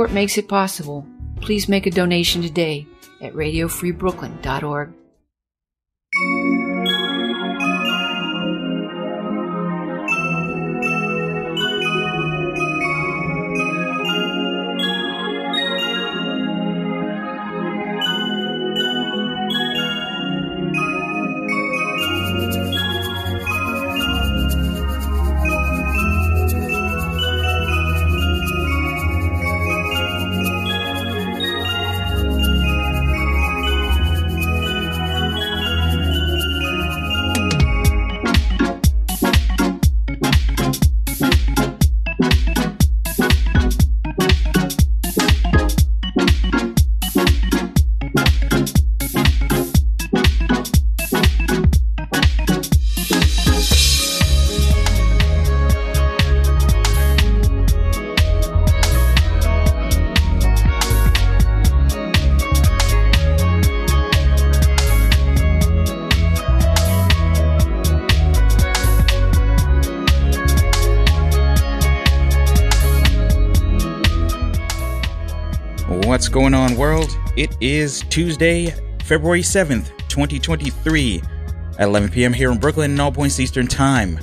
support makes it possible. Please make a donation today at radiofreebrooklyn.org. going on, world? It is Tuesday, February 7th, 2023, at 11 p.m. here in Brooklyn and all points Eastern Time.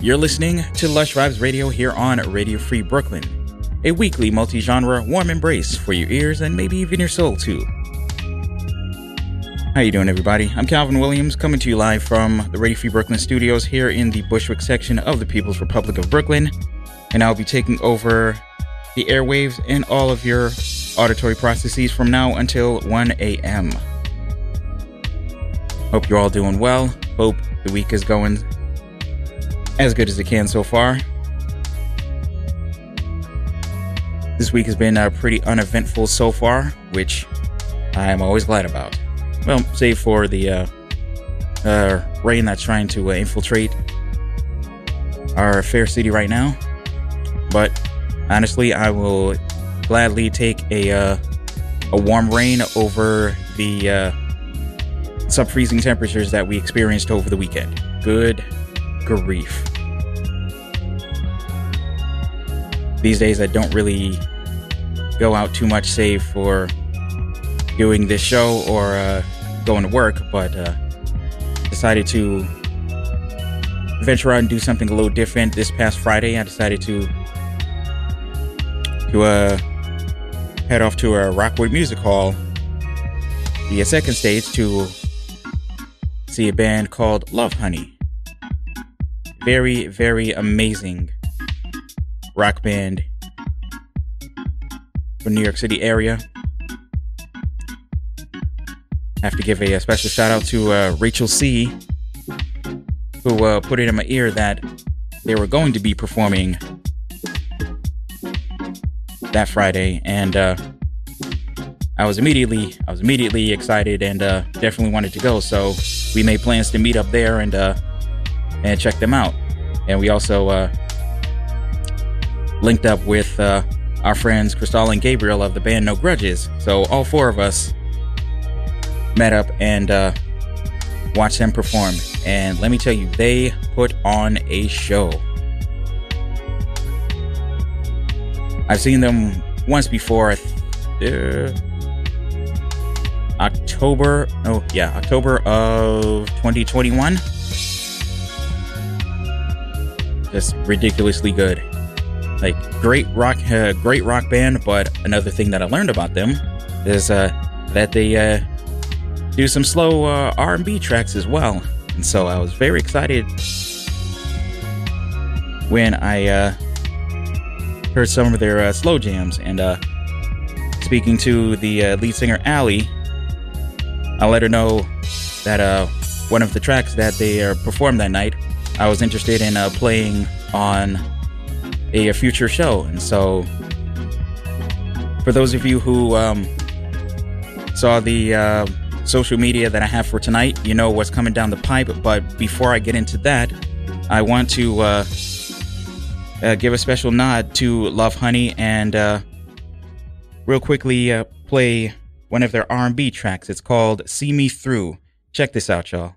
You're listening to Lush Vibes Radio here on Radio Free Brooklyn, a weekly multi genre warm embrace for your ears and maybe even your soul, too. How you doing, everybody? I'm Calvin Williams, coming to you live from the Radio Free Brooklyn studios here in the Bushwick section of the People's Republic of Brooklyn, and I'll be taking over the airwaves and all of your auditory processes from now until 1 a.m. Hope you're all doing well. Hope the week is going as good as it can so far. This week has been uh, pretty uneventful so far, which I'm always glad about. Well, save for the uh, uh, rain that's trying to uh, infiltrate our fair city right now. But honestly, I will gladly take a uh, a warm rain over the uh, sub freezing temperatures that we experienced over the weekend. Good grief. These days, I don't really go out too much, save for doing this show or uh, going to work, but uh, decided to venture out and do something a little different. This past Friday, I decided to to uh, head off to a Rockwood Music Hall, the second stage, to see a band called Love Honey. Very, very amazing rock band from New York City area. Have to give a, a special shout out to uh, Rachel C, who uh, put it in my ear that they were going to be performing that Friday, and uh, I was immediately I was immediately excited and uh, definitely wanted to go. So we made plans to meet up there and uh, and check them out. And we also uh, linked up with uh, our friends Cristal and Gabriel of the band No Grudges. So all four of us met up and uh, watched them perform. And let me tell you, they put on a show. I've seen them once before. Uh, October. Oh yeah, October of 2021. Just ridiculously good. Like great rock, uh, great rock band. But another thing that I learned about them is uh, that they uh, do some slow uh, R&B tracks as well. And so I was very excited when I uh, heard some of their uh, slow jams. And uh, speaking to the uh, lead singer, Allie, I let her know that uh, one of the tracks that they uh, performed that night, I was interested in uh, playing on a, a, future show. And so, for those of you who um, saw the uh, social media that I have for tonight, you know what's coming down the pipe. But before I get into that, I want to uh, uh, give a special nod to Love Honey and uh, real quickly uh, play one of their R&B tracks. It's called "See Me Through." Check this out, y'all.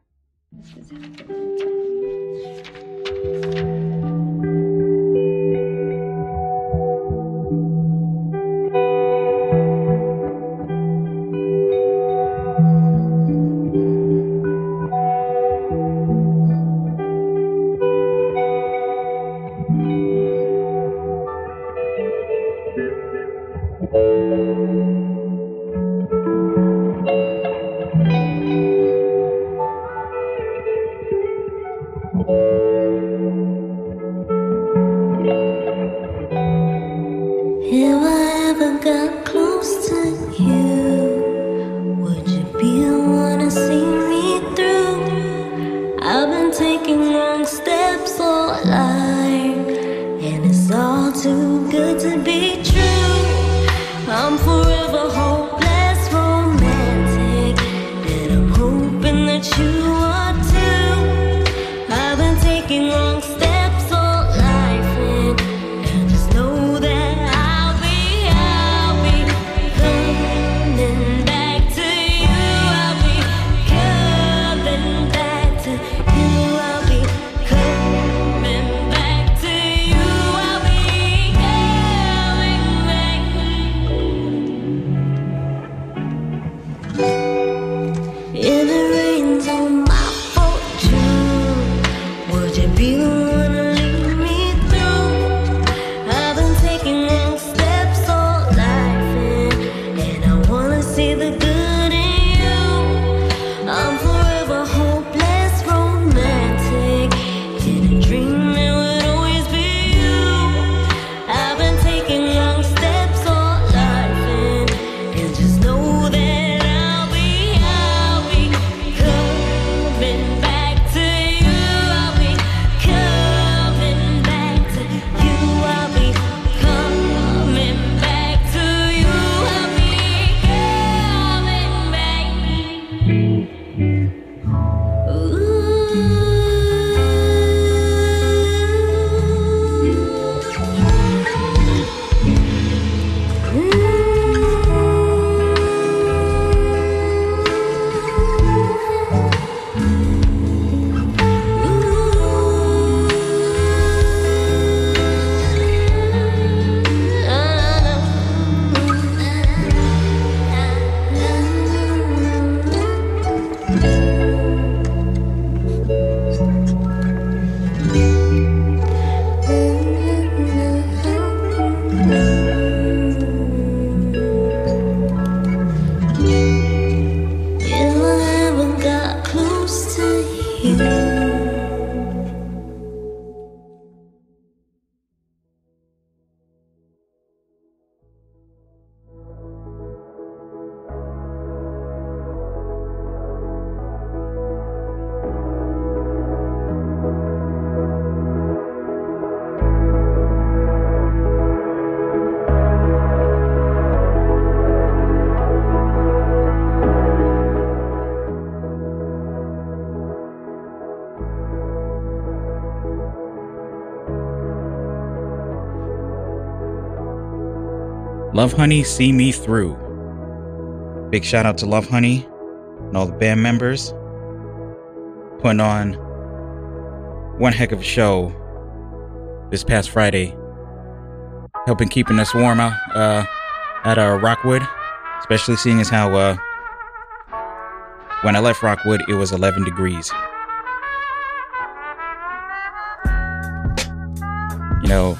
Lovehoney See Me Through. Big shout out to Love Honey and all the band members putting on one heck of a show this past Friday, helping keeping us warm out uh, at our Rockwood, especially seeing as how uh, when I left Rockwood it was 11 degrees. You know,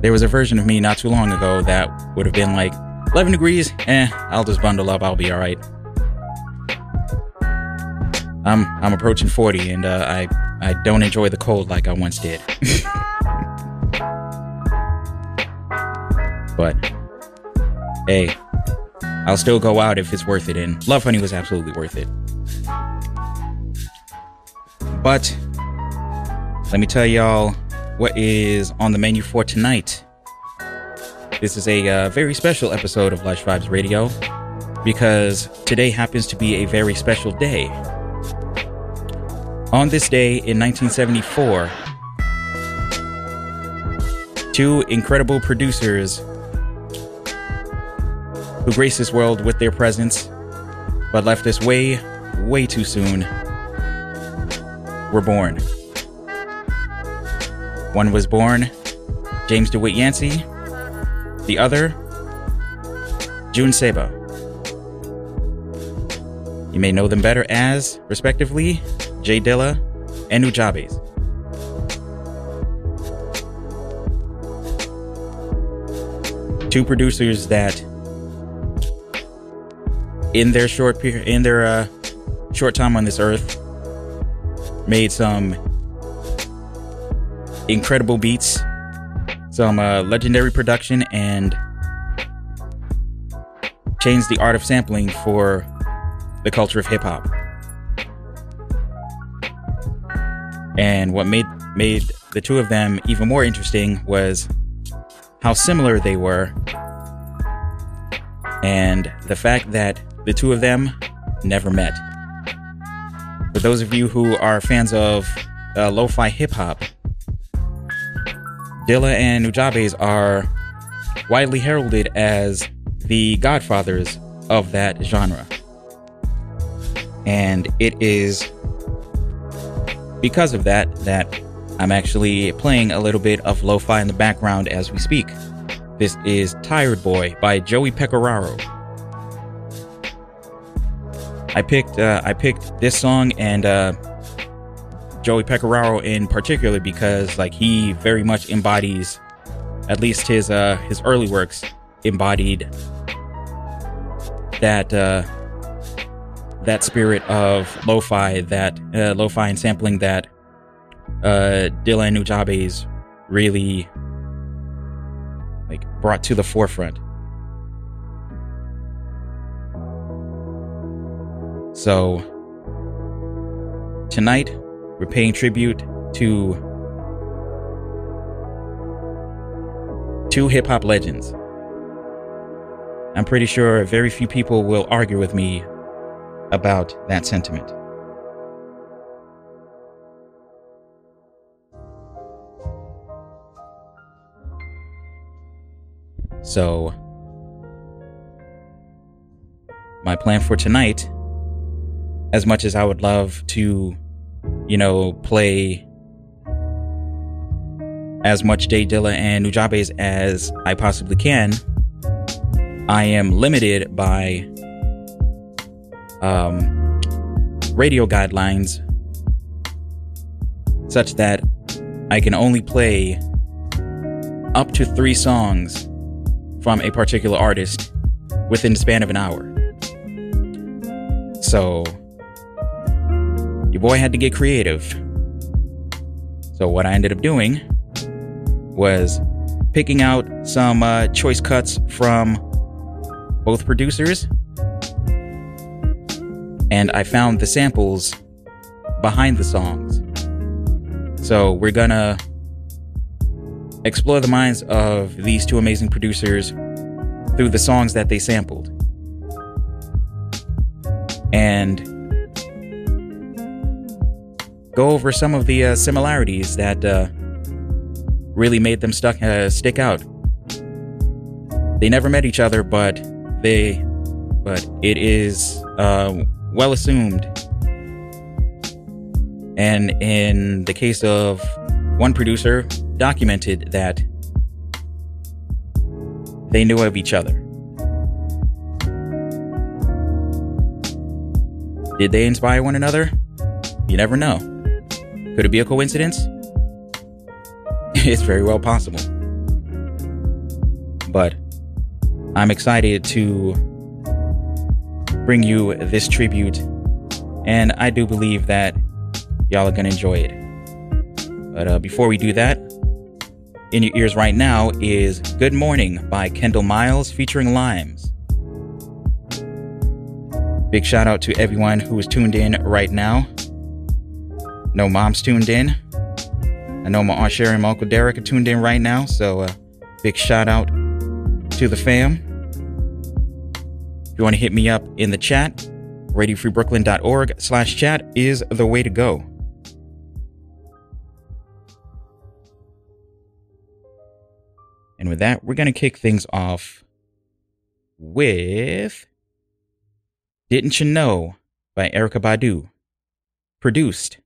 there was a version of me not too long ago that would have been like, 11 degrees, eh, I'll just bundle up, I'll be alright. I'm I'm approaching 40 and uh, I I don't enjoy the cold like I once did. but hey, I'll still go out if it's worth it and Love Honey was absolutely worth it. But let me tell y'all what is on the menu for tonight. This is a uh, very special episode of Lush Vibes Radio because today happens to be a very special day. On this day in 1974, two incredible producers who graced this world with their presence but left us way, way too soon were born. One was born James DeWitt Yancey, the other, Jun Seba. You may know them better as, respectively, J Dilla and Nujabes. two producers that in their short period in their uh, short time on this earth made some incredible beats some uh, legendary production and changed the art of sampling for the culture of hip hop and what made made the two of them even more interesting was how similar they were and the fact that the two of them never met. For those of you who are fans of uh, lo fi hip hop, Dilla and Nujabes are widely heralded as the godfathers of that genre. And it is because of that that I'm actually playing a little bit of lo fi in the background as we speak. This is Tired Boy by Joey Pecoraro. I picked uh, I picked this song and uh, Joey Pecoraro in particular because like he very much embodies, at least his uh, his early works embodied that uh, that spirit of lo-fi, that uh, lo-fi and sampling that uh, Dylan Nujabes really like brought to the forefront. So, tonight, we're paying tribute to two hip hop legends. I'm pretty sure very few people will argue with me about that sentiment. So, my plan for tonight as much as I would love to, you know, play as much J Dilla and Nujabes as I possibly can, I am limited by um, radio guidelines such that I can only play up to three songs from a particular artist within the span of an hour. So, your boy had to get creative. So, what I ended up doing was picking out some uh, choice cuts from both producers, and I found the samples behind the songs. So, we're gonna explore the minds of these two amazing producers through the songs that they sampled. And go over some of the uh, similarities that uh, really made them stuck uh, stick out. They never met each other, but they, but it is uh, well assumed. And in the case of one producer, documented that they knew of each other. Did they inspire one another? You never know. Could it be a coincidence? it's very well possible. But I'm excited to bring you this tribute, and I do believe that y'all are gonna enjoy it. But uh, before we do that, in your ears right now is Good Morning by Kendall Miles featuring Limes. Big shout out to everyone who is tuned in right now. No mom's tuned in. I know my Aunt Sherry and my Uncle Derek are tuned in right now, so uh, big shout out to the fam. If you want to hit me up in the chat, radiofreebrooklyn.org slash chat is the way to go. And with that, we're going to kick things off with Didn't You Know by Erykah Badu, produced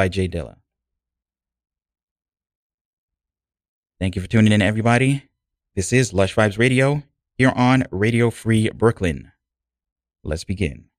by J Dilla. Thank you for tuning in, everybody. This is Lush Vibes Radio here on Radio Free Brooklyn. Let's begin.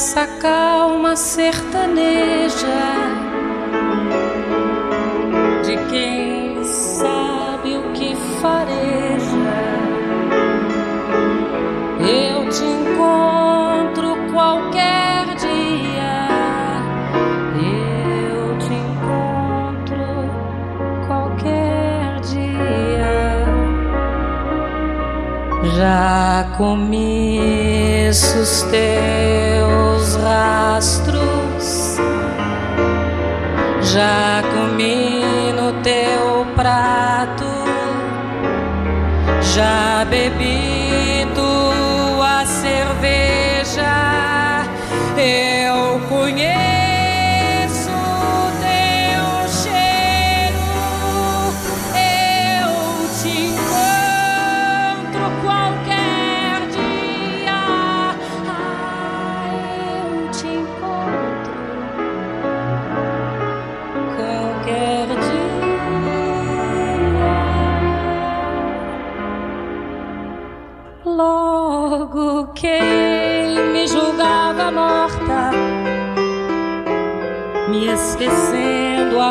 Nessa calma sertaneja de quem sabe o que fareja. Eu te encontro qualquer dia. Eu te encontro qualquer dia. Já conheço os Já comi no teu prato. Já bebi tua cerveja. Eu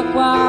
esquecendo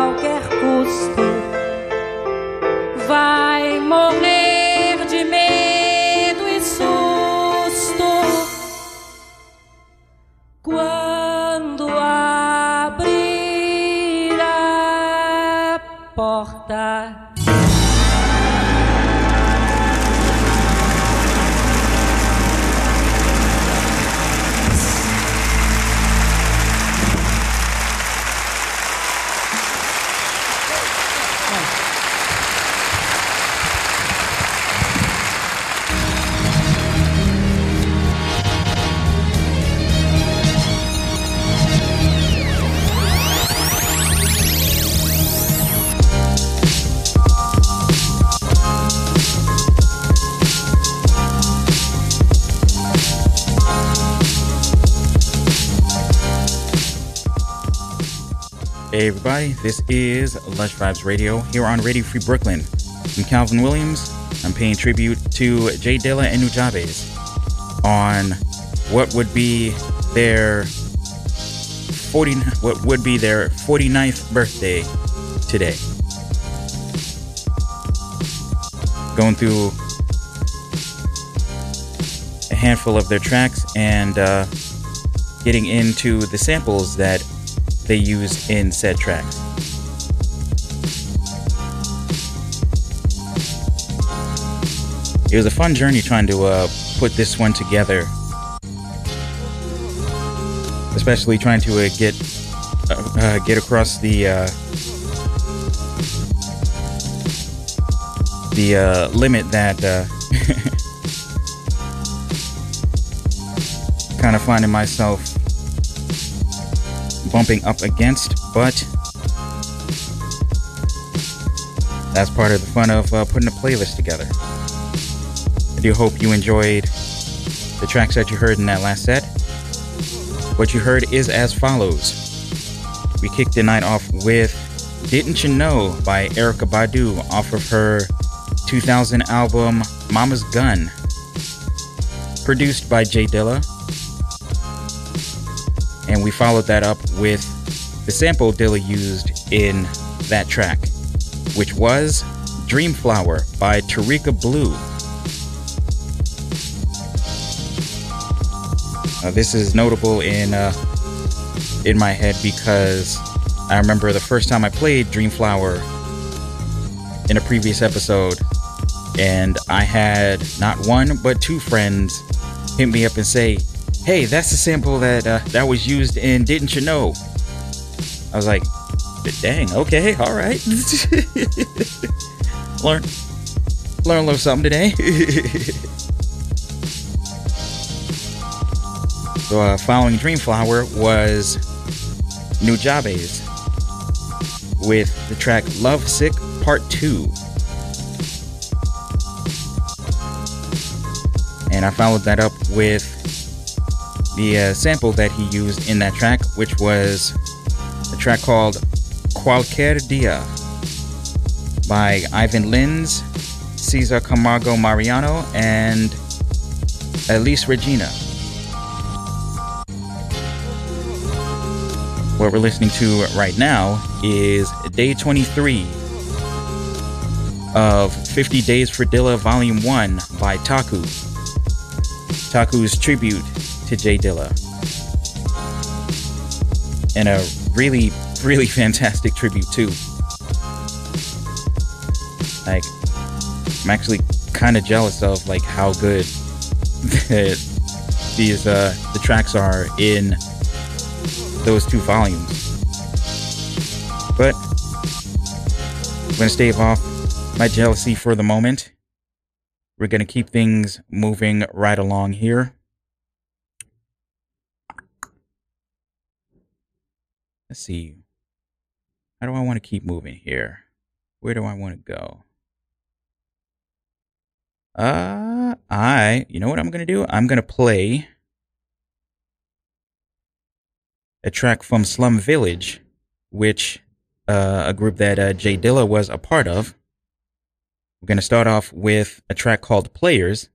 this is Lush Vibes Radio here on Radio Free Brooklyn. I'm Calvin Williams. I'm paying tribute to J Dilla and Nujabes on what would be their 40 what would be their 49th birthday today. Going through a handful of their tracks and uh, getting into the samples that they use in said tracks. It was a fun journey trying to uh, put this one together, especially trying to uh, get uh, uh, get across the uh, the uh, limit that kind of finding myself bumping up against, but that's part of the fun of putting a playlist together. I do hope you enjoyed the tracks that you heard in that last set. What you heard is as follows. We kicked the night off with Didn't You Know by Erykah Badu off of her 2000 album Mama's Gun, produced by J Dilla. And we followed that up with the sample Dilla used in that track, which was Dream Flower by Tarika Blue. Uh, this is notable in uh, in my head because I remember the first time I played Dream Flower in a previous episode, and I had not one but two friends hit me up and say, "Hey, that's the sample that uh, that was used in Didn't You Know?" I was like, "Dang, okay, all right." learn learn a little something today. So, following Dreamflower was New Nujabes with the track Love Sick Part 2. And I followed that up with the uh, sample that he used in that track, which was a track called Qualquer Dia by Ivan Lins, Cesar Camargo Mariano, and Elis Regina. What we're listening to right now is day 23 of 50 Days for Dilla Volume 1 by Ta-ku. Ta-ku's tribute to J Dilla. And a really, really fantastic tribute, too. Like, I'm actually kind of jealous of like how good these uh the tracks are in those two volumes. But I'm gonna stave off my jealousy for the moment. We're gonna keep things moving right along here. Let's see. How do I want to keep moving here? Where do I want to go? Uh, I, you know what I'm going to do? I'm going to play a track from Slum Village, which, uh, a group that uh, J Dilla was a part of. We're going to start off with a track called Players,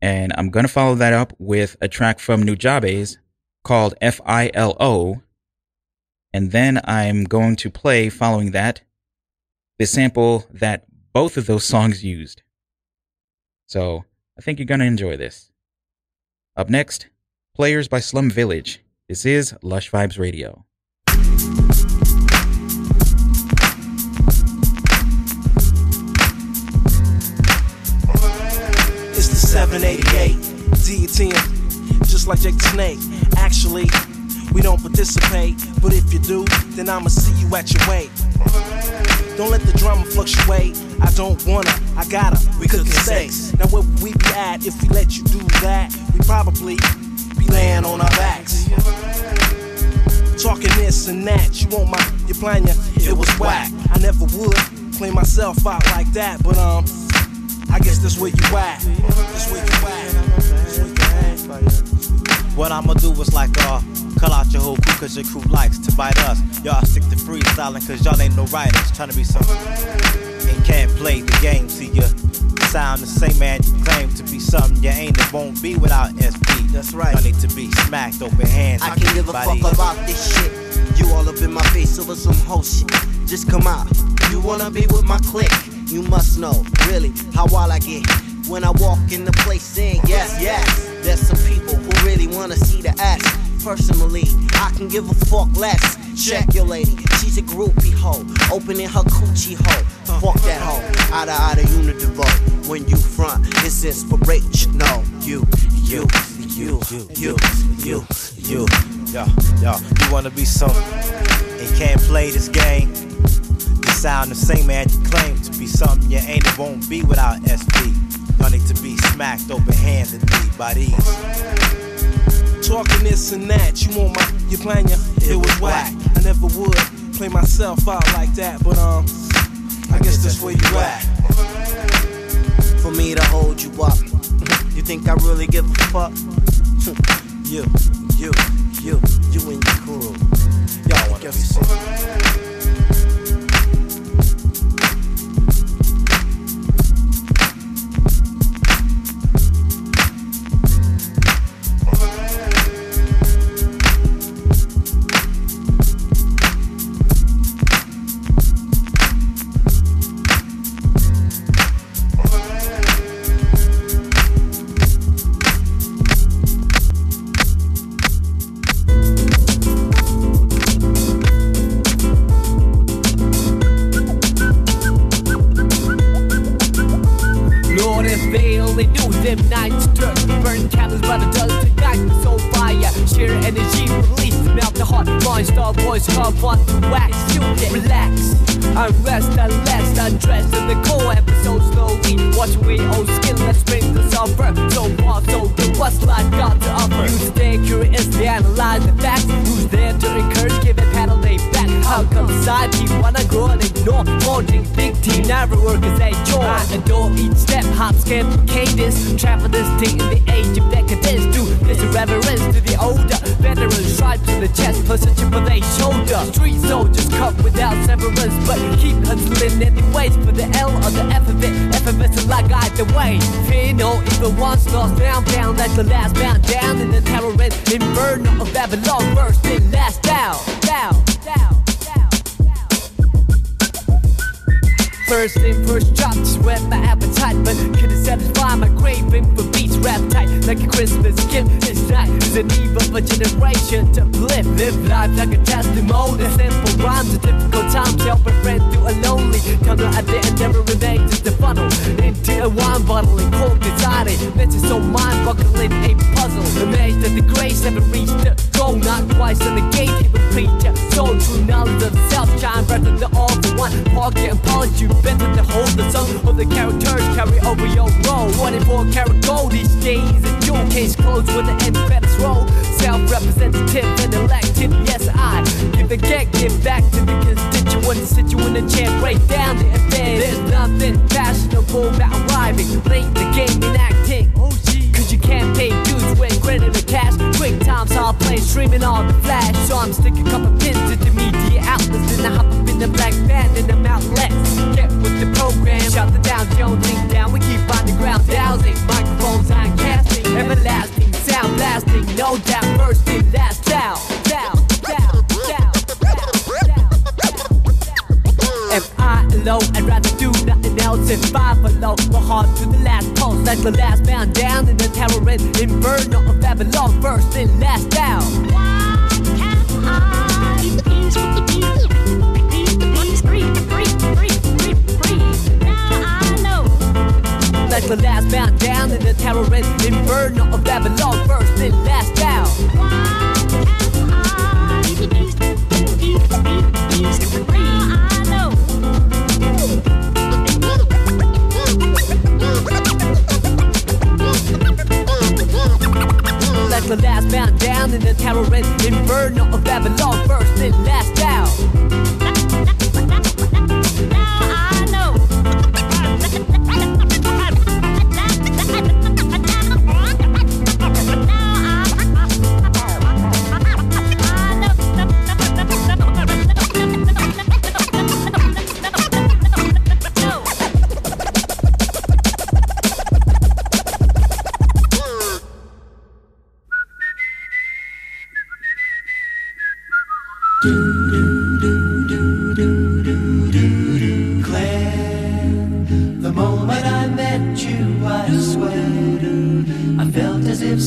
and I'm going to follow that up with a track from Nujabes called FILO. And then I'm going to play, following that, the sample that both of those songs used. So I think you're going to enjoy this. Up next, Players by Slum Village. This is Lush Vibes Radio. It's the 788 D10, just like Jake the Snake. Actually, we don't participate, but if you do, then I'ma see you at your weight. Don't let the drama fluctuate. I don't wanna, I gotta. We cooking sex. Now where would we be at if we let you do that? We probably be laying on our backs. Talking this and that, you want my, you plan ya, it was whack. I never would clean myself out like that, but um, I guess that's where you at. That's where you at. That's where you at. What I'ma do is like, uh, call out your whole crew cause your crew likes to bite us. Y'all stick to freestyling cause y'all ain't no writers. Trying to be some and can't play the game. See ya sound the same man you claim to be something you ain't. It won't be without SP. That's right. Y'all need to be smacked open hands. I can give a fuck about this shit. You all up in my face over some whole shit. Just come out. You wanna be with my clique? You must know, really, how wild I get. When I walk in the place saying yes, yes. There's some people who really wanna see the ass. Personally, I can give a fuck less. Check your lady, she's a groupie hoe. Opening her coochie hole. Fuck that hoe. Outta outta unidivo. When you front, it's inspiration. No, you, you, you, you, you, you. Yo, yo, you wanna be some and can't play this game. You sound the same man you claim to be something you ain't. It won't be without SP. Need to be smacked open handedly by these. Talking this and that, you want my, you plan ya, it was whack. I never would play myself out like that, but um, I guess that's where you at. For me to hold you up. You think I really give a fuck? you, you, you, you and your crew. Y'all wanna be some.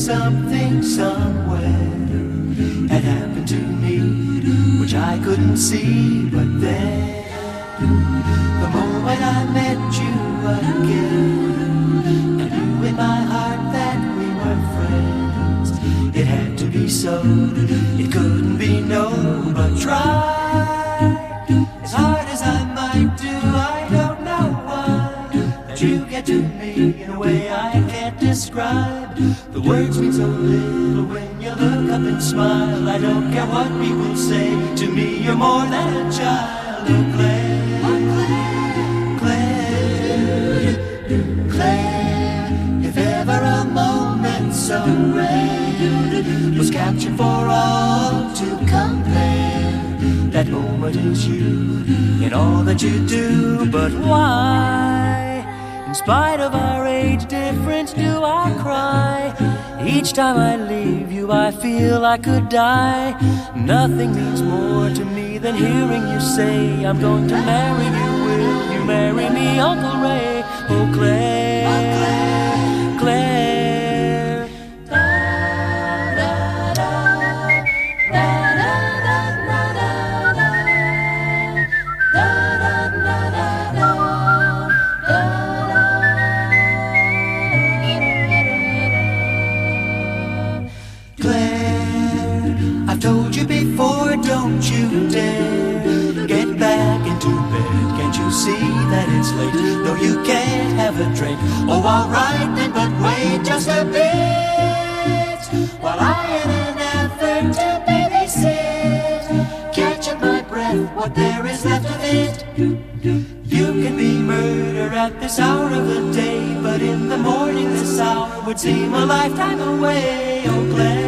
something somewhere had happened to me, which I couldn't see. But then, the moment I met you again, I knew in my heart that we were friends. It had to be so. Words mean so little when you look up and smile. I don't care what people say. To me, you're more than a child. Oh, Claire, Claire, Claire, Claire. If ever a moment so rare was captured for all to compare, that moment is you in all that you do. But why, in spite of our age difference, do I cry? Each time I leave you, I feel I could die. Nothing means more to me than hearing you say, I'm going to marry you. Will you marry me, Uncle Ray? Oh, Clair. have a drink. Oh, all right then, but wait just a bit. While I, in an effort to babysit, catch up my breath, what there is left of it. You can be murder at this hour of the day, but in the morning this hour would seem a lifetime away. Oh, Glenn.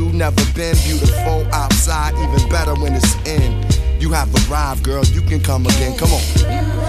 You never been. Beautiful outside, even better when it's in. You have arrived, girl, you can come again. Come on.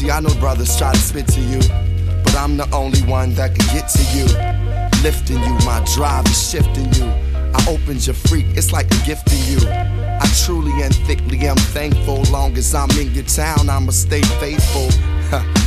Sexy. I know brothers try to spit to you, but I'm the only one that can get to you. Lifting you, my drive is shifting you. I opened your freak, it's like a gift to you. I truly and thickly am thankful. Long as I'm in your town, I'ma stay faithful.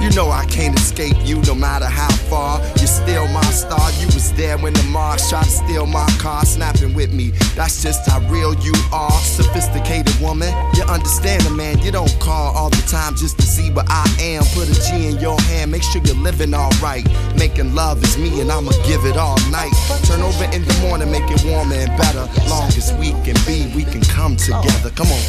You know I can't escape you no matter how far. You're still my star. You was there when the Mars tried to steal my car, snapping with me. That's just how real you are. Sophisticated woman, you understand the man. You don't call all the time just to see what I am. Put a G in your hand, make sure you're living alright. Making love is me, and I'ma give it all night. Turn over in the morning, make it warmer and better. Long as we can be, we can come together. Come on.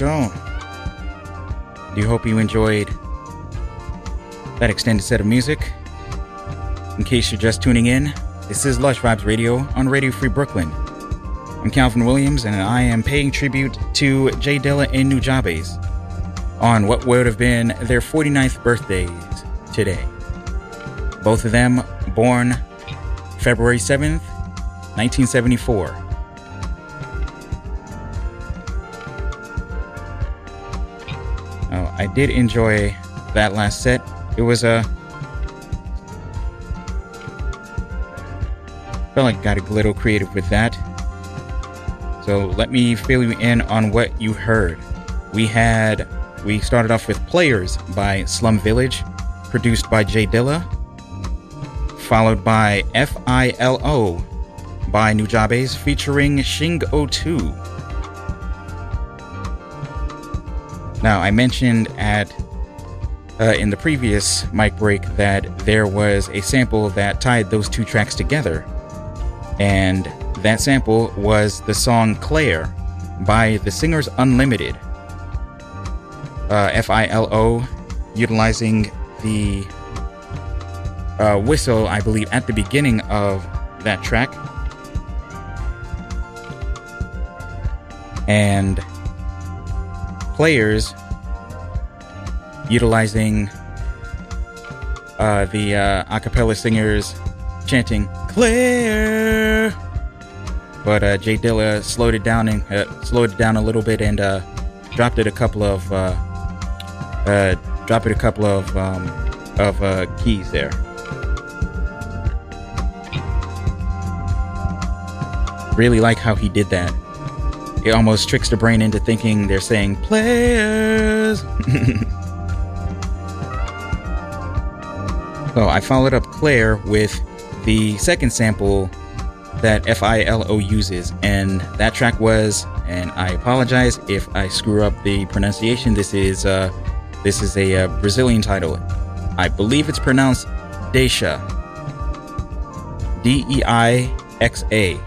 Y'all. Do hope you enjoyed that extended set of music. In case you're just tuning in, this is Lush Vibes Radio on Radio Free Brooklyn. I'm Calvin Williams, and I am paying tribute to J Dilla and Nujabes on what would have been their 49th birthdays today. Both of them born February 7th, 1974. Did enjoy that last set. It was a. felt like I got a little creative with that. So let me fill you in on what you heard. We had. We started off with Players by Slum Village, produced by J Dilla, followed by FILO by Nujabes featuring Shing02. Now, I mentioned at uh, in the previous mic break that there was a sample that tied those two tracks together. And that sample was the song Clair by the Singers Unlimited. Uh, F I L O, utilizing the uh, whistle, I believe, at the beginning of that track. And players utilizing uh, the uh, a cappella singers chanting Clair. But uh, J Dilla slowed it down and uh, slowed it down a little bit and uh, dropped it a couple of uh, uh, dropped it a couple of um, of keys there. Really like how he did that. It almost tricks the brain into thinking they're saying players. So I followed up Clair with the second sample that FILO uses, and that track was, and I apologize if I screw up the pronunciation. This is uh, this is a uh, Brazilian title. I believe it's pronounced Deisha. D E I X A.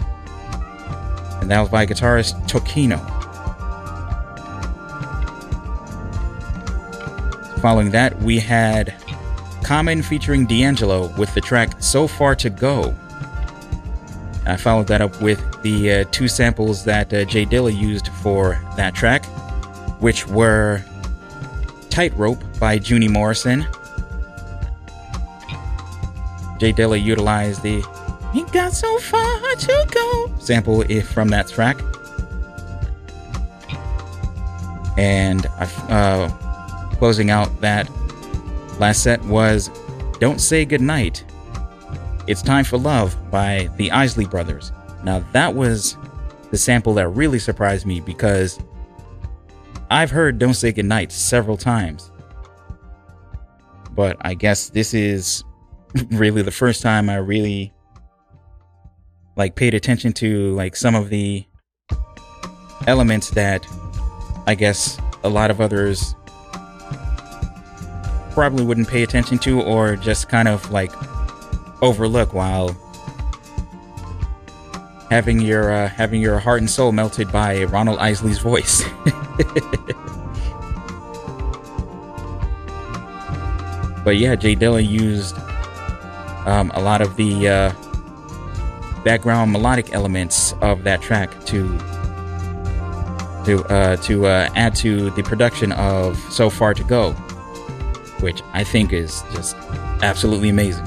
And that was by guitarist Toquinho. Following that, we had Common featuring D'Angelo with the track So Far to Go. I followed that up with the uh, two samples that uh, J Dilla used for that track, which were Tightrope by Junie Morrison. J Dilla utilized the You Got So Far to Go sample if from that track. And uh, closing out that Last set was Don't Say Goodnight. It's Time for Love by the Isley Brothers. Now, that was the sample that really surprised me because I've heard Don't Say Goodnight several times. But I guess this is really the first time I really like paid attention to like some of the elements that I guess a lot of others probably wouldn't pay attention to or just kind of like overlook while having your uh, having your heart and soul melted by Ronald Isley's voice. but yeah, J Dilla used um, a lot of the uh, background melodic elements of that track to to uh, to uh, add to the production of "So Far to Go." which I think is just absolutely amazing.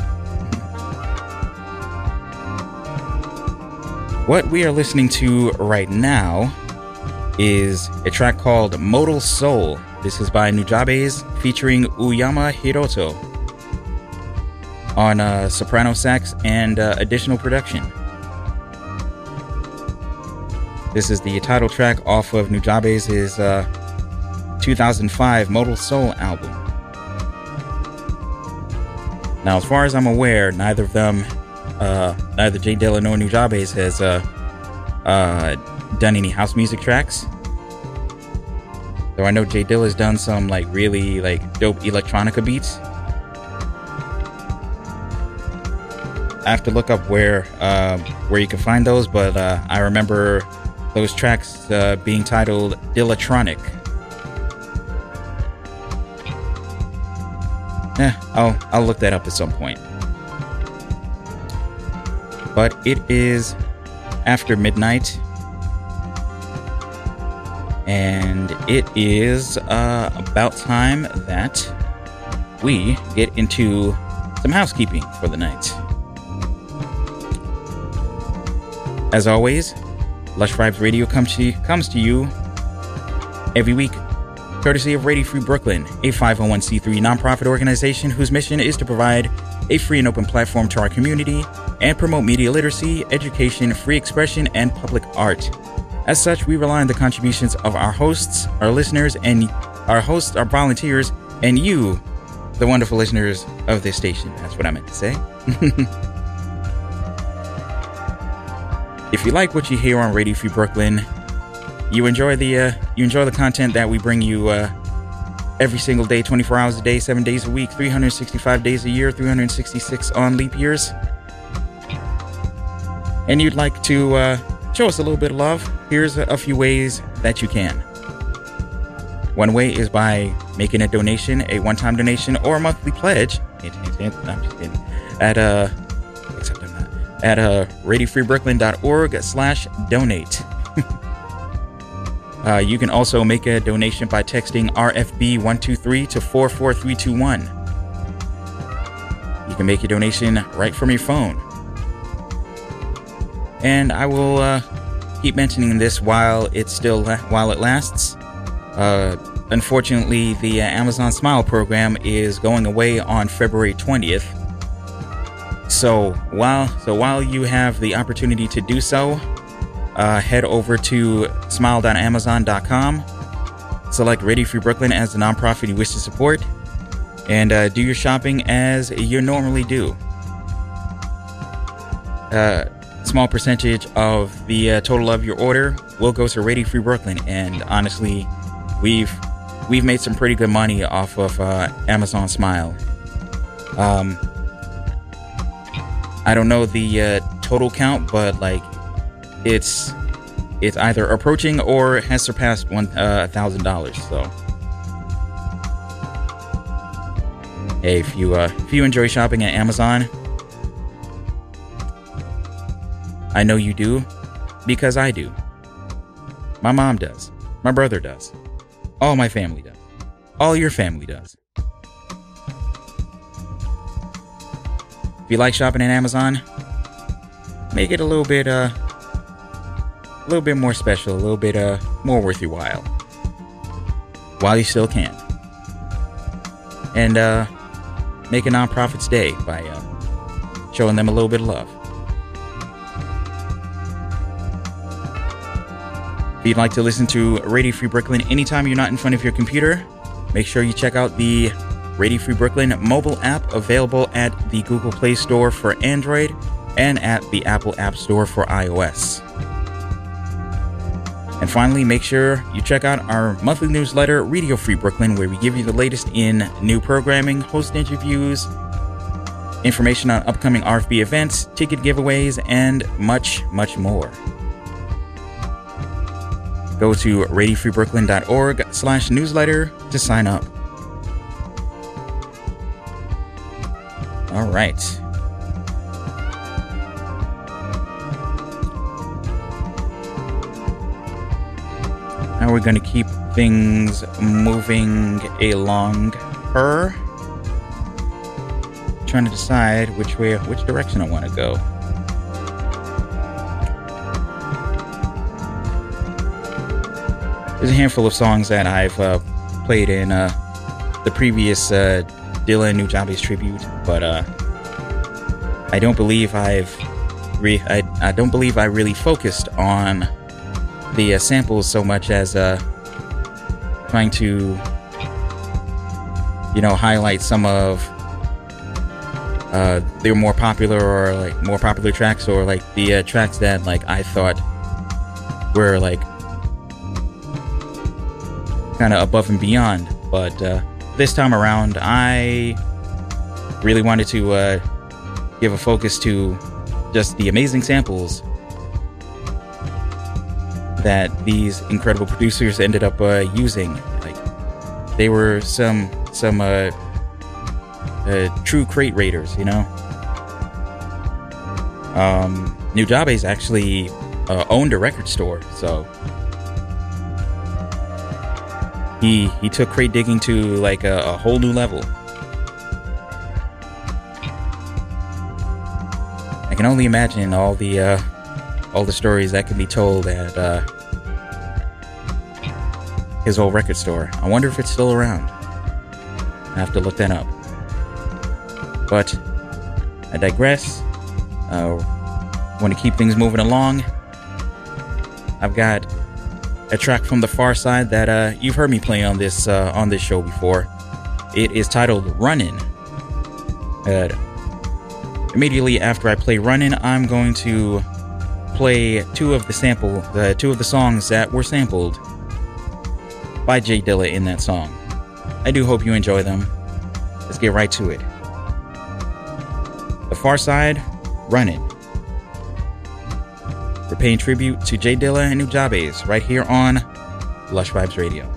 What we are listening to right now is a track called Modal Soul. This is by Nujabes featuring Uyama Hiroto on uh, soprano sax and uh, additional production. This is the title track off of Nujabes' uh, 2005 Modal Soul album. Now, as far as I'm aware, neither of them, uh, neither J Dilla nor Nujabes has uh, uh, done any house music tracks. Though I know J Dilla's done some like really like dope electronica beats. I have to look up where uh, where you can find those, but uh, I remember those tracks uh, being titled Dillatronic. Eh, I'll I'll look that up at some point. But it is after midnight, and it is uh, about time that we get into some housekeeping for the night. As always, Lush Vibes Radio comes to, comes to you every week courtesy of Radio Free Brooklyn, a 501c3 nonprofit organization whose mission is to provide a free and open platform to our community and promote media literacy, education, free expression, and public art. As such, we rely on the contributions of our hosts, our listeners, and our hosts, our volunteers, and you, the wonderful listeners of this station. That's what I meant to say. if you like what you hear on Radio Free Brooklyn, you enjoy the uh, you enjoy the content that we bring you uh, every single day, 24 hours a day, 7 days a week, 365 days a year, 366 on leap years, and you'd like to uh, show us a little bit of love, here's a, few ways that you can. One way is by making a donation, a one-time donation, or a monthly pledge. I'm just kidding. At uh. At uh, radiofreebrooklyn.org slash donate. uh, you can also make a donation by texting RFB123 to 44321. You can make your donation right from your phone. And I will uh, keep mentioning this while it's still while it lasts. Uh, unfortunately, the uh, Amazon Smile program is going away on February 20th. So while so while you have the opportunity to do so, uh, head over to smile.amazon.com, select Ready Free Brooklyn as the nonprofit you wish to support, and uh, do your shopping as you normally do. Uh, small percentage of the uh, total of your order will go to Ready Free Brooklyn, and honestly, we've we've made some pretty good money off of uh, Amazon Smile. Um, I don't know the uh, total count, but like it's it's either approaching or has surpassed one uh, thousand dollars. So, hey, if you uh, if you enjoy shopping at Amazon, I know you do because I do. My mom does. My brother does. All my family does. All your family does. If you like shopping at Amazon, make it a little bit uh a little bit more special, a little bit uh more worth your while. While you still can. And uh make a nonprofit's day by uh showing them a little bit of love. If you'd like to listen to Radio Free Brooklyn anytime you're not in front of your computer, make sure you check out the Radio Free Brooklyn mobile app available at the Google Play Store for Android and at the Apple App Store for iOS. And finally, make sure you check out our monthly newsletter, Radio Free Brooklyn, where we give you the latest in new programming, host interviews, information on upcoming RFB events, ticket giveaways, and much, much more. Go to radiofreebrooklyn.org slash newsletter to sign up. All right. Now we're going to keep things moving along her. Trying to decide which way, which direction I want to go. There's a handful of songs that I've uh, played in uh, the previous uh, Dylan Nujabes tribute, but uh, I don't believe I've re- I, I don't believe I really focused on the uh, samples so much as uh, trying to you know highlight some of uh, their more popular or like more popular tracks or like the uh, tracks that like I thought were like kind of above and beyond. But uh, this time around, I really wanted to uh, give a focus to just the amazing samples that these incredible producers ended up uh, using. Like they were some some uh, uh, true crate raiders, you know. Um, Nujabes actually uh, owned a record store, so he he took crate digging to like a, a whole new level. I can only imagine all the uh, all the stories that can be told at uh, his old record store. I wonder if it's still around. I have to look that up. But I digress. Uh, want to keep things moving along. I've got a track from the Pharcyde that uh, you've heard me play on this uh, on this show before. It is titled "Running." Uh, immediately after I play "Running," I'm going to play two of the sample, uh, two of the songs that were sampled by J Dilla in that song. I do hope you enjoy them. Let's get right to it. The Pharcyde, "Running." paying tribute to J Dilla and Nujabes right here on Lush Vibes Radio.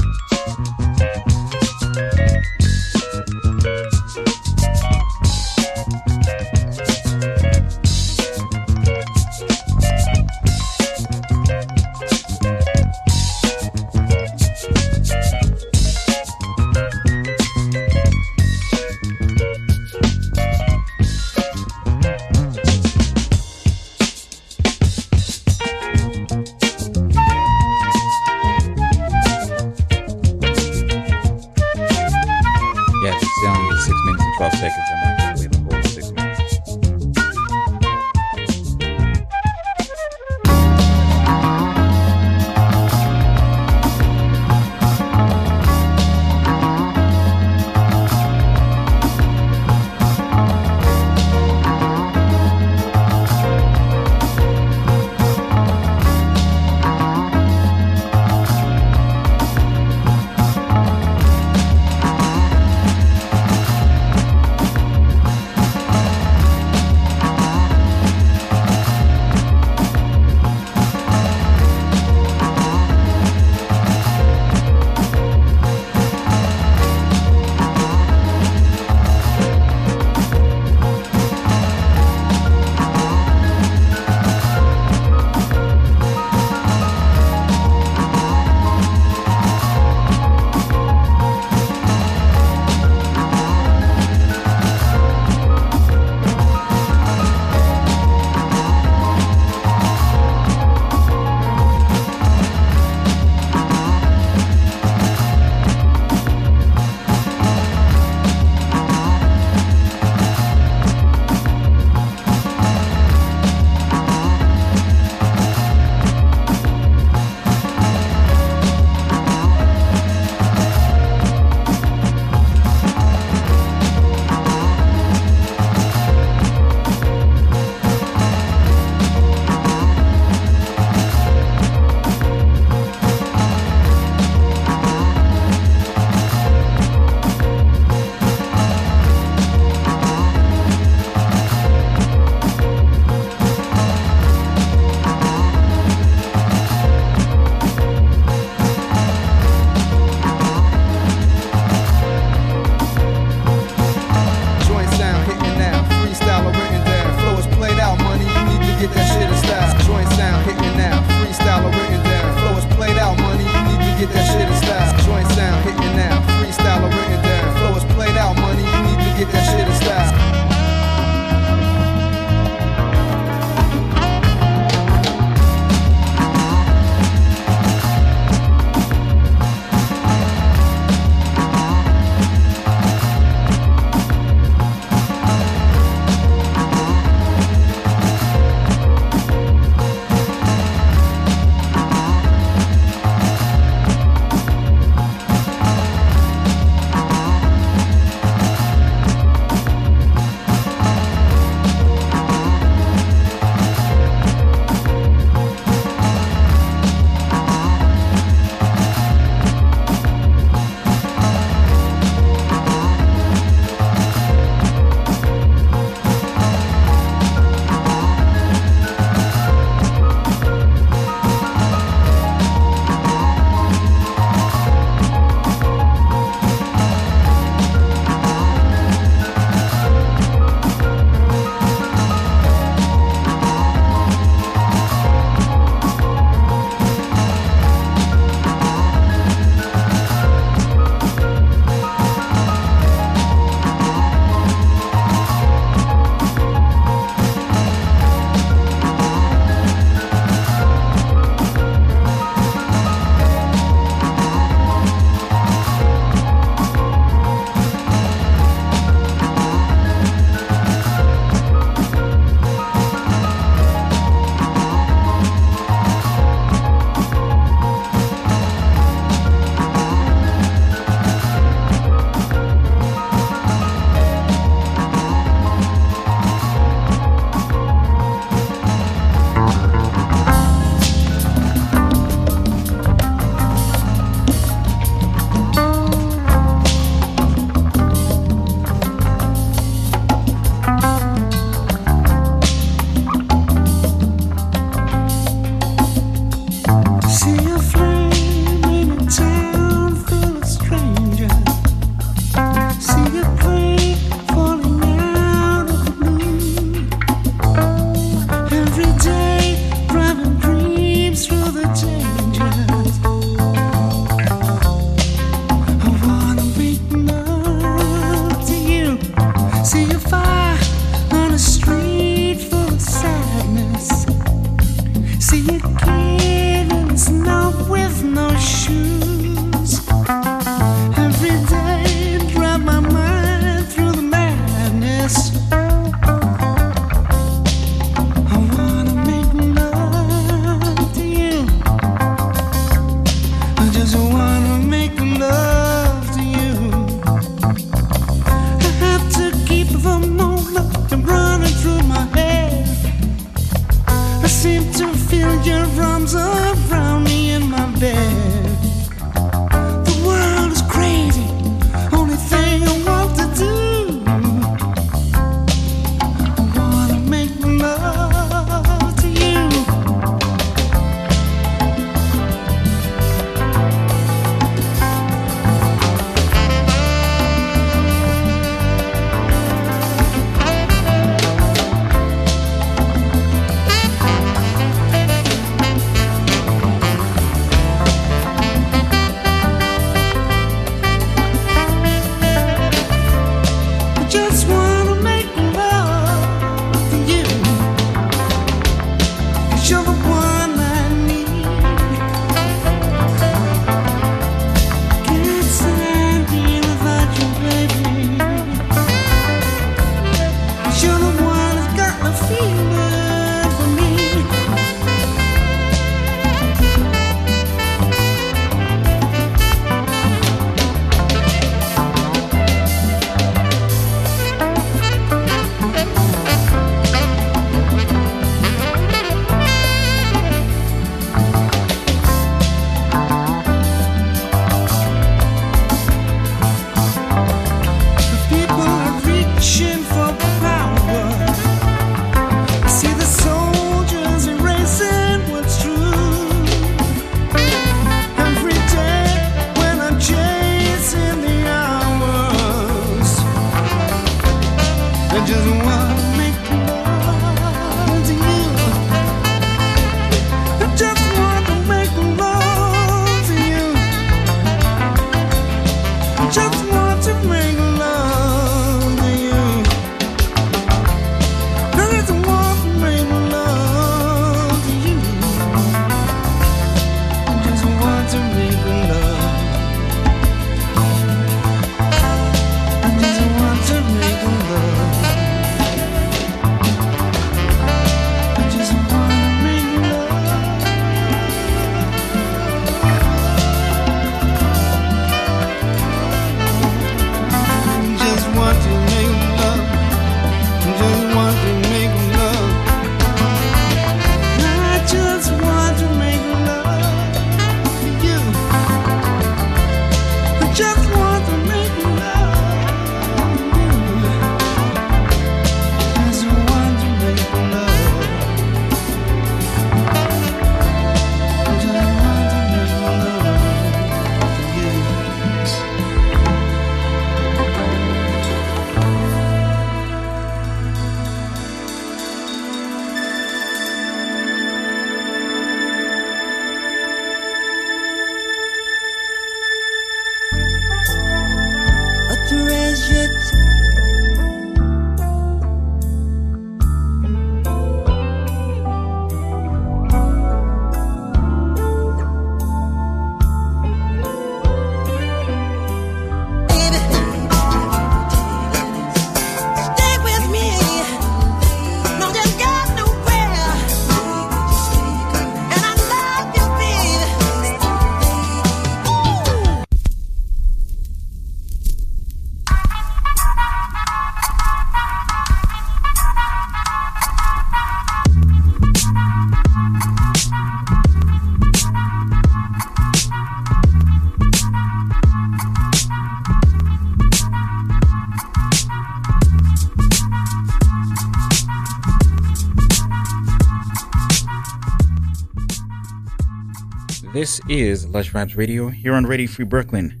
This is Lush Vibes Radio here on Radio Free Brooklyn.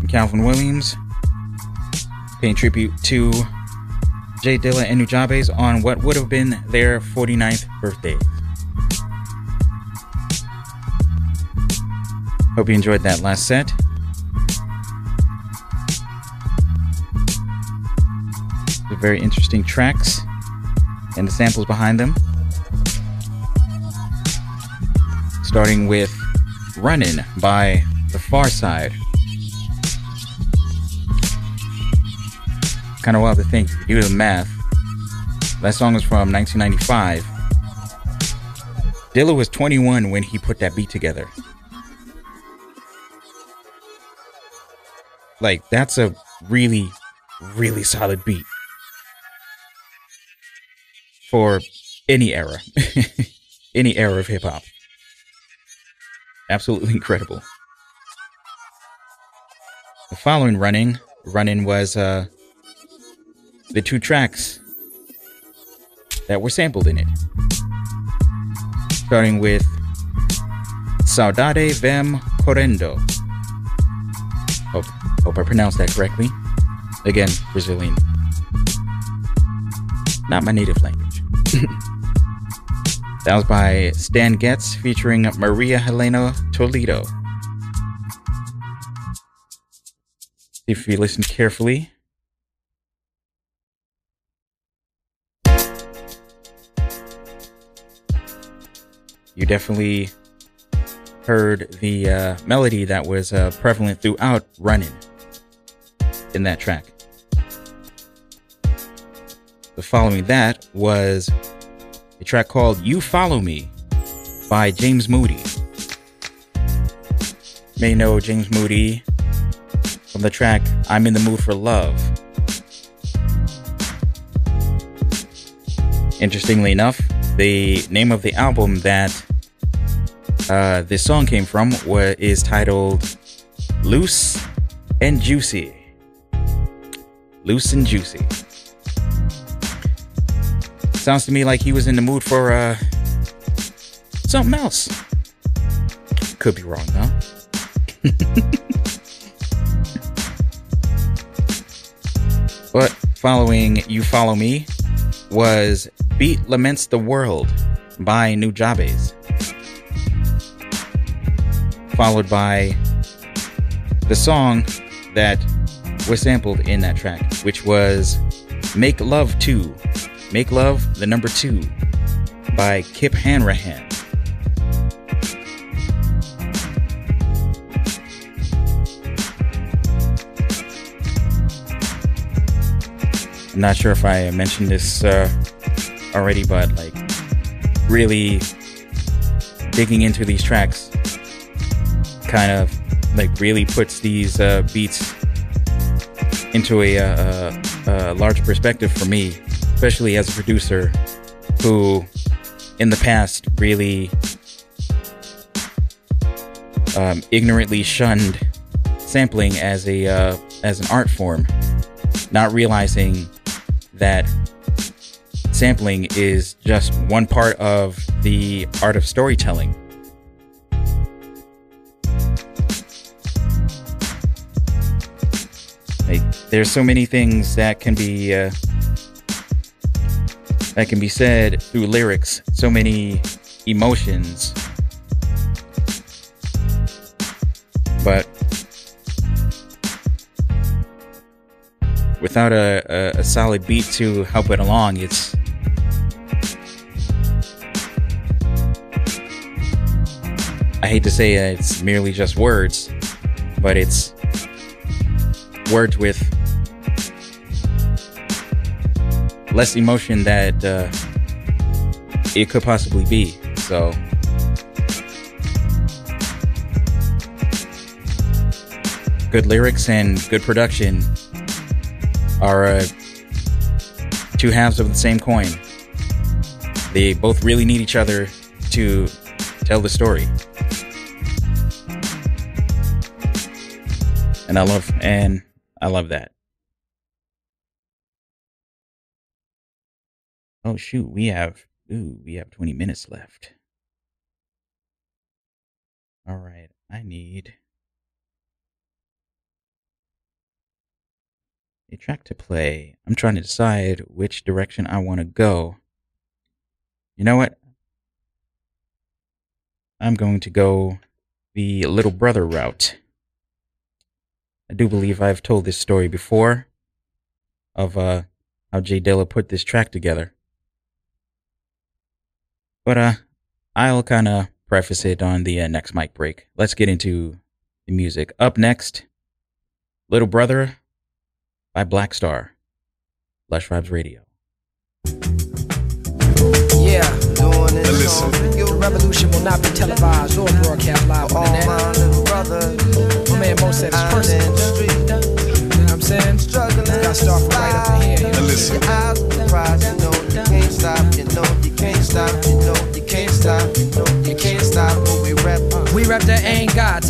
I'm Calvin Williams, paying tribute to J Dilla and Nujabes on what would have been their 49th birthday. Hope you enjoyed that last set. The very interesting tracks and the samples behind them. Starting with Runnin' by The Pharcyde. Kind of wild to think, if you do the math. That song was from 1995. Dilla was 21 when he put that beat together. Like, that's a really, really solid beat for any era, any era of hip hop absolutely incredible. The following running, running was uh, the two tracks that were sampled in it. Starting with Saudade Vem Correndo. Hope, hope I pronounced that correctly. Again, Brazilian. Not my native language. That was by Stan Getz featuring Maria Helena Toledo. If you listen carefully, you definitely heard the uh, melody that was uh, prevalent throughout Running in that track. The following that was a track called You Follow Me by James Moody. You may know James Moody from the track I'm in the Mood for Love. Interestingly enough, the name of the album that uh, this song came from is titled Loose and Juicy. Loose and Juicy. Sounds to me like he was in the mood for uh something else. Could be wrong, though. but following You Follow Me was Beat Laments the World by Nujabes. Followed by the song that was sampled in that track, which was Make Love 2. Make Love, the number 2 by Kip Hanrahan. I'm not sure if I mentioned this uh, already, but like really digging into these tracks kind of like really puts these uh, beats into a, uh, a, a large perspective for me, especially as a producer who in the past really um, ignorantly shunned sampling as a uh, as an art form, not realizing that sampling is just one part of the art of storytelling. Like, there's so many things that can be uh, that can be said through lyrics. So many emotions, but without a, a, a solid beat to help it along, it's I hate to say it's merely just words, but it's words with less emotion that uh, it could possibly be. So. Good lyrics and good production are uh, two halves of the same coin. They both really need each other to tell the story. And I love and I love that. Oh shoot, we have ooh, we have 20 minutes left. All right, I need a track to play. I'm trying to decide which direction I want to go. You know what? I'm going to go the little brother route. I do believe I've told this story before of uh, how J Dilla put this track together. But uh, I'll kind of preface it on the uh, next mic break. Let's get into the music. Up next, Little Brother by Black Star, Lush Vibes Radio. Yeah, doing this song for you. The revolution will not be televised or broadcast live on the net. My little brother, my man Mo said it's personal.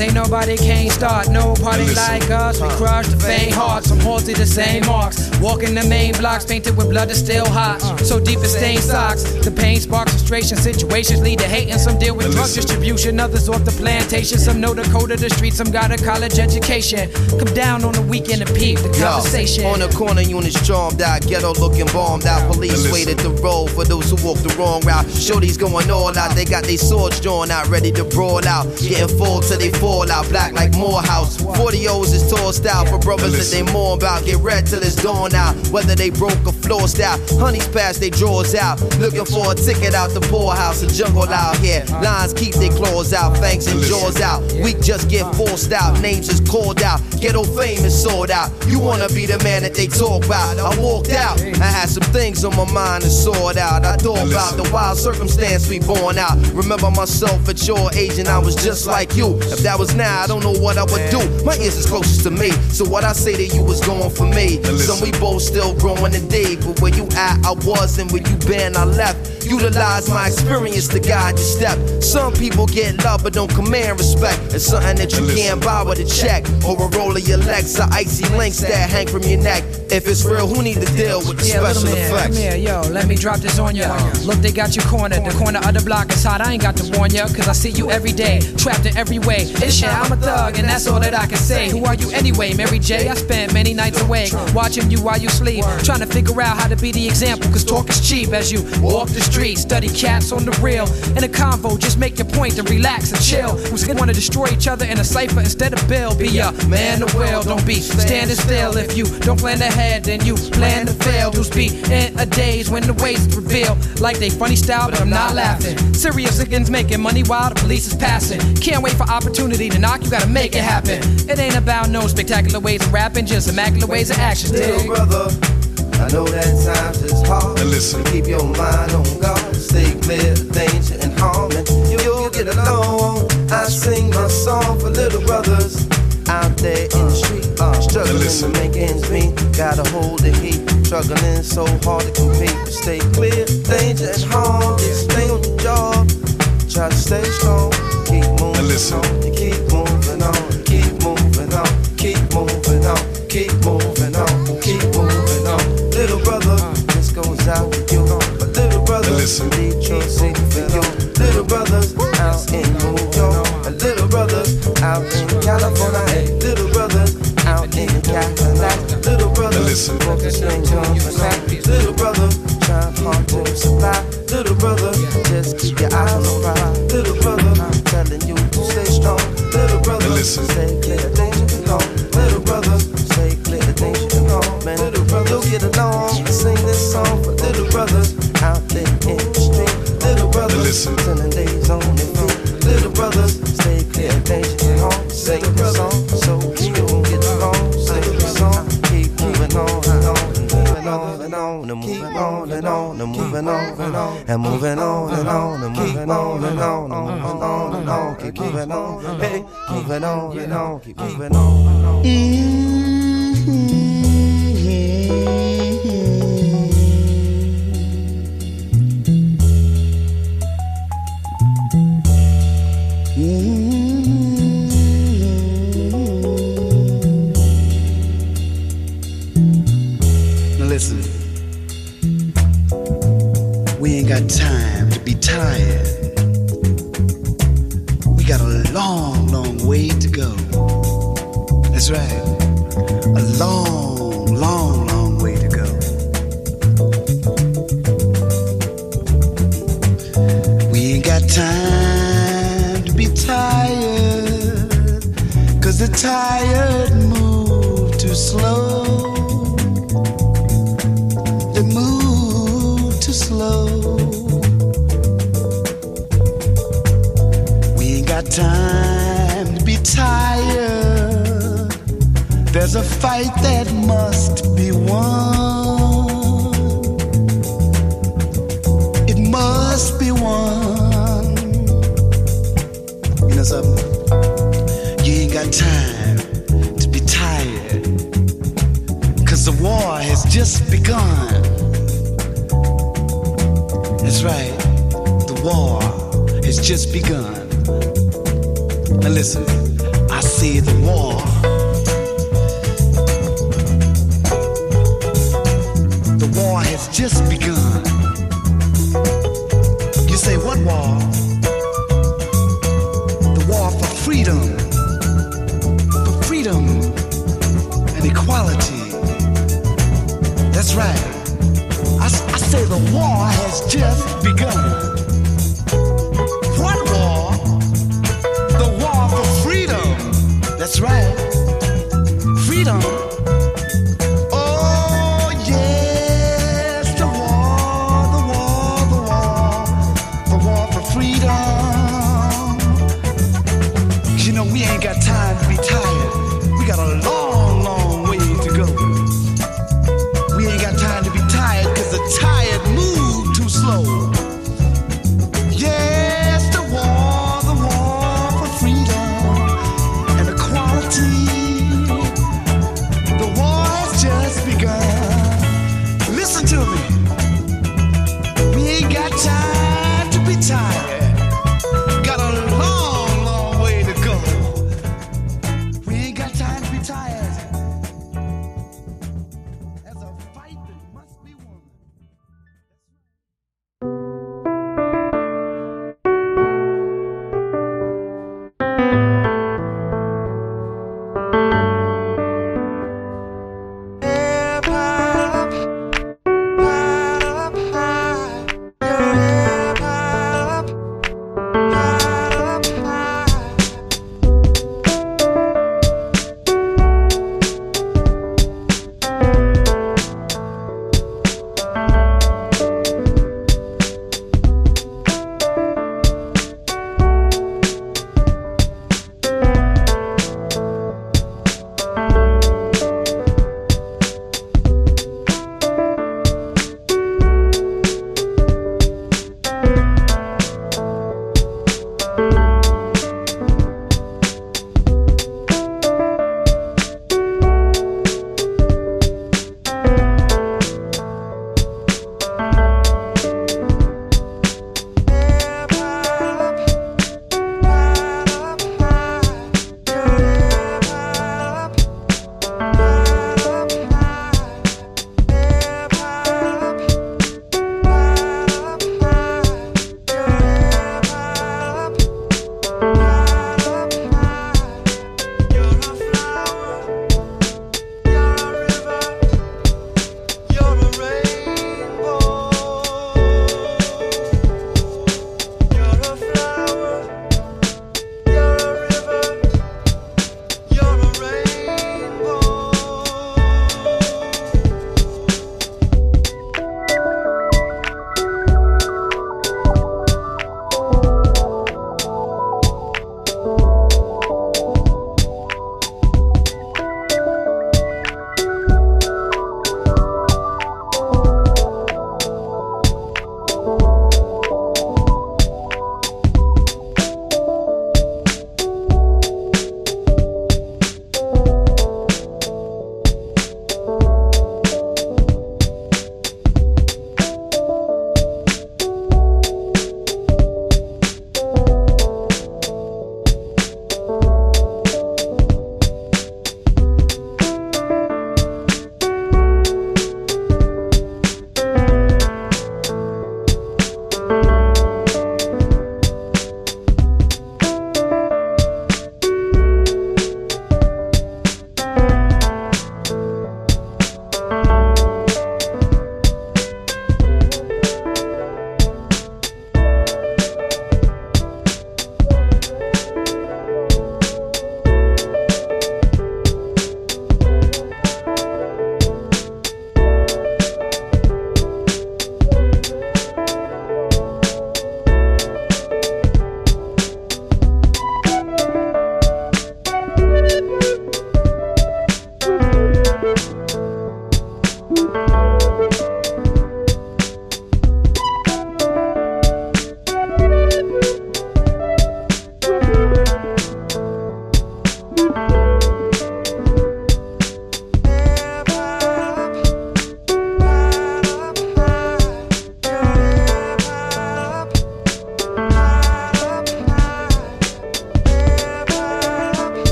Ain't ain't nobody can't start no party like us. We crush the faint hearts, halls to the same marks. Walking the main blocks, painted with blood that's still hot. So deep it stains socks. The pain sparks frustration. Situations lead to hate, and some deal with drug distribution. Others off the plantation. Some know the code of the street, some got a college education. Come down on the weekend and peep the conversation. Yo, on the corner, units stormed out, ghetto looking bombed out. Police waited the road for those who walked the wrong route. Shorty's going all out, they got their swords drawn out, ready to brawl out. Getting full till they fall out, black like Morehouse. 40 O's is tossed out for brothers that they more about. Get red till it's dawn out, whether they broke or flossed out. Honeys pass they drawers out, looking for a ticket out the poorhouse. A jungle out here, lines keep their claws out, fangs and jaws out. We just get forced out, names is called out. Ghetto fame is sold out. You wanna be the man that they talk about? I walked out, I had some things on my mind to sort out. I thought about the wild circumstance we born out. Remember myself at your age and I was just like you. If that was now, I don't know what I would do. My ears is closest to me, so what I say to you was going for me. Some we both still growing in day, but where you at, I was, and where you been, I left. Utilize my experience to guide your step. Some people get love but don't command respect. It's something that you can't buy with a check or a roll of your legs or icy links that hang from your neck. If it's real, who need to deal with the Yeah, little special man, effects? come here, yo. Let me drop this on ya. Look, they got you cornered. The corner of the block is hot. I ain't got to warn ya, cause I see you every day, trapped in every way. It's shit, I'm a thug, and that's all that I can say. Who are you anyway, Mary J? I spent many nights awake, watching you while you sleep, trying to figure out how to be the example, cause talk is cheap as you walk the street. Study cats on the real. In a convo, just make your point and relax and chill. Who's gonna wanna destroy each other in a cipher instead of Bill? Be a man of will, don't be standing still. If you don't plan ahead, then you plan to fail. Dudes be in a daze when the ways reveal like they funny style, but I'm not laughing. Serious niggas making money while the police is passing. Can't wait for opportunity to knock, you gotta make it happen. It ain't about no spectacular ways of rapping, just immaculate ways of action. Dig? brother, I know that times is hard. listen. Keep your mind on God. Stay clear of danger and harm, and you'll get along. I sing my song for little brothers out there in the street, uh, struggling to make ends meet. Gotta hold the heat, struggling so hard to compete. Stay clear, of danger and harm. Just Stay on your job, try to stay strong. Keep moving on, you keep moving on, keep moving on, keep moving on, keep moving little brothers on the night. Little brother, trying hard to supply. Little brother, just keep your eyes on the. Little brother, telling you to stay strong. Little brother, stay clear of danger and. Little brother, stay clear of danger and. Man, little brother, get along. I sing this song for little brothers out there in the street. Little brothers, telling and moving on and on and moving on and on. Keep moving on, hey, moving on and on, keep moving on and on.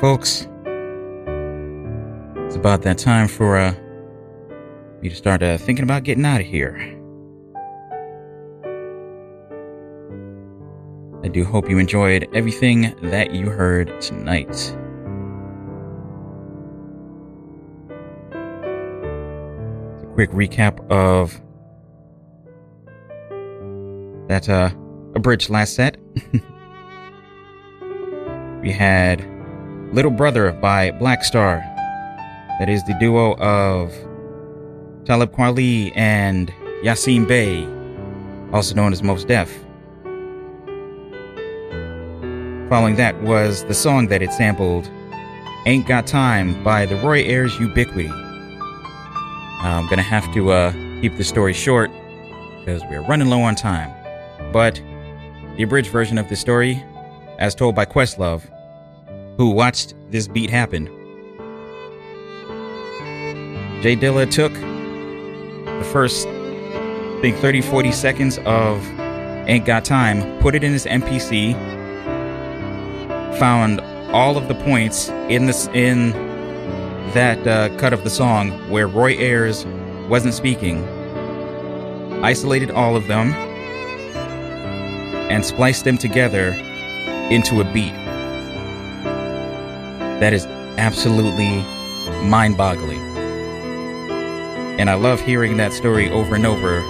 Folks. It's about that time for uh, me to start uh, thinking about getting out of here. I do hope you enjoyed everything that you heard tonight. A quick recap of that uh, abridged last set. we had Little Brother by Black Star. That is the duo of Talib Kweli and Yasin Bey, also known as Mos Def. Following that was the song that it sampled, Ain't Got Time by the Roy Ayers Ubiquity. I'm gonna have to uh, keep the story short because we're running low on time. But the abridged version of the story, as told by Questlove, who watched this beat happen. J Dilla took the first, I think, 30, 40 seconds of Ain't Got Time, put it in his MPC, found all of the points in this in that uh, cut of the song where Roy Ayers wasn't speaking, isolated all of them, and spliced them together into a beat. That is absolutely mind boggling. And I love hearing that story over and over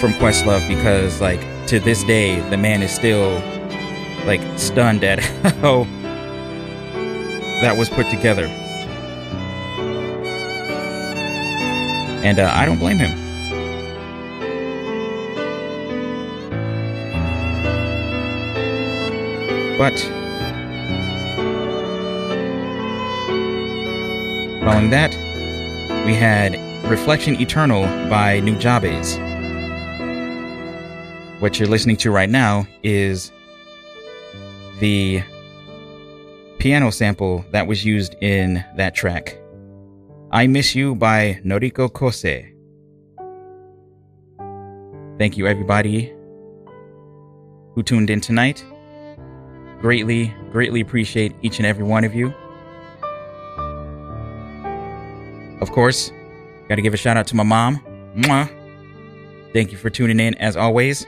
from Questlove because, like, to this day, the man is still, like, stunned at how that was put together. And uh, I don't blame him. But following that, we had Reflection Eternal by Nujabes. What you're listening to right now is the piano sample that was used in that track. I Miss You by Noriko Kose. Thank you, everybody who tuned in tonight. Greatly, greatly appreciate each and every one of you. Of course, got to give a shout out to my mom. Mwah. Thank you for tuning in as always,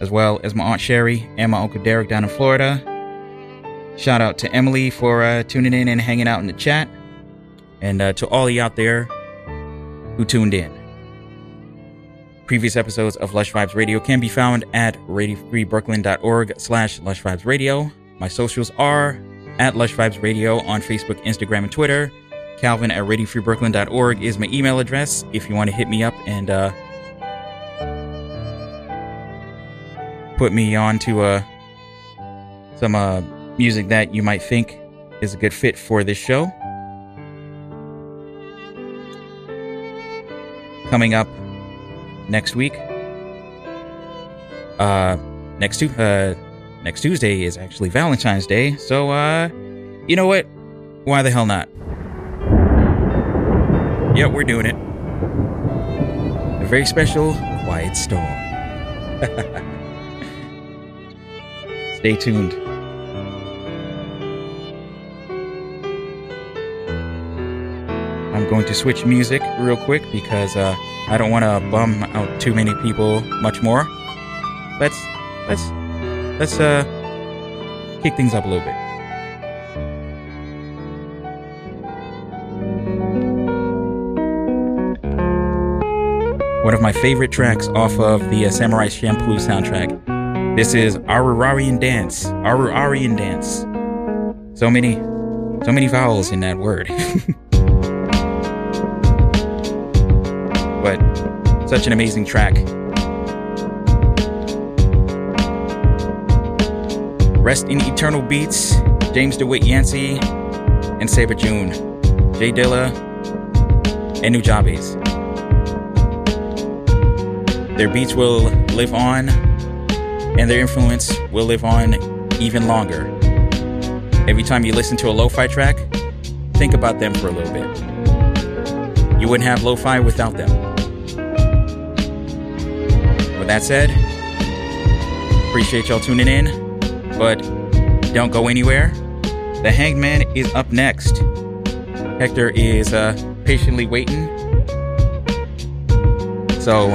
as well as my Aunt Sherry and my Uncle Derek down in Florida. Shout out to Emily for uh, tuning in and hanging out in the chat. And uh, to all of you out there who tuned in. Previous episodes of Lush Vibes Radio can be found at radiofreebrooklyn.org slash Lush Vibes Radio. My socials are at Lush Vibes Radio on Facebook, Instagram, and Twitter. Calvin at radiofreebrooklyn.org is my email address if you want to hit me up and uh, put me on to uh, some uh, music that you might think is a good fit for this show. Coming up next week, uh, next uh, next Tuesday is actually Valentine's Day, so uh, you know what? Why the hell not? Yep, we're doing it. A very special Quiet Storm. Stay tuned. I'm going to switch music real quick because uh, I don't want to bum out too many people much more. Let's let's let's uh kick things up a little bit. One of my favorite tracks off of the uh, Samurai Champloo soundtrack. This is Aruarian Dance. Aruarian Dance. So many, so many vowels in that word. but such an amazing track. Rest in eternal beats, James DeWitt Yancey and Seba Jun, J Dilla, and Nujabes. Their beats will live on, and their influence will live on even longer. Every time you listen to a lo fi track, think about them for a little bit. You wouldn't have lo fi without them. With that said, appreciate y'all tuning in, but don't go anywhere The Hangman is up next. Hector is uh, patiently waiting. So,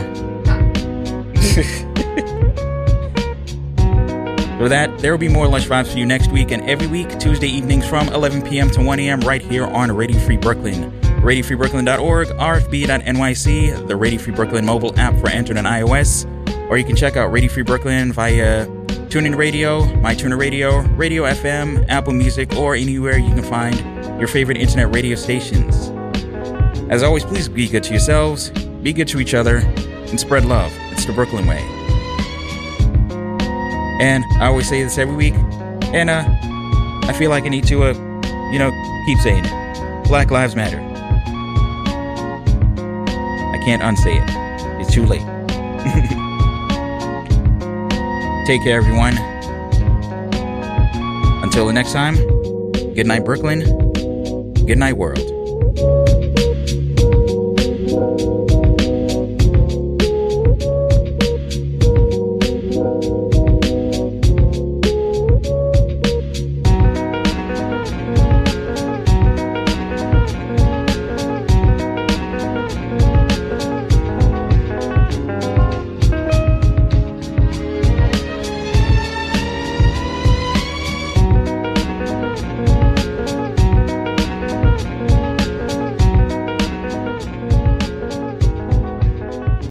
for that, there will be more Lush Vibes for you next week and every week, Tuesday evenings from 11 p.m. to 1 a.m. right here on Radio Free Brooklyn. RadioFreeBrooklyn.org, RFB.NYC, the Radio Free Brooklyn mobile app for Android and iOS, or you can check out Radio Free Brooklyn via TuneIn Radio, MyTuner Radio, Radio FM, Apple Music, or anywhere you can find your favorite internet radio stations. As always, please be good to yourselves, be good to each other, and spread love. The Brooklyn way. And I always say this every week, and uh, I feel like I need to, uh, you know, keep saying it. Black Lives Matter. I can't unsay it. It's too late. Take care, everyone. Until the next time, good night, Brooklyn. Good night, world.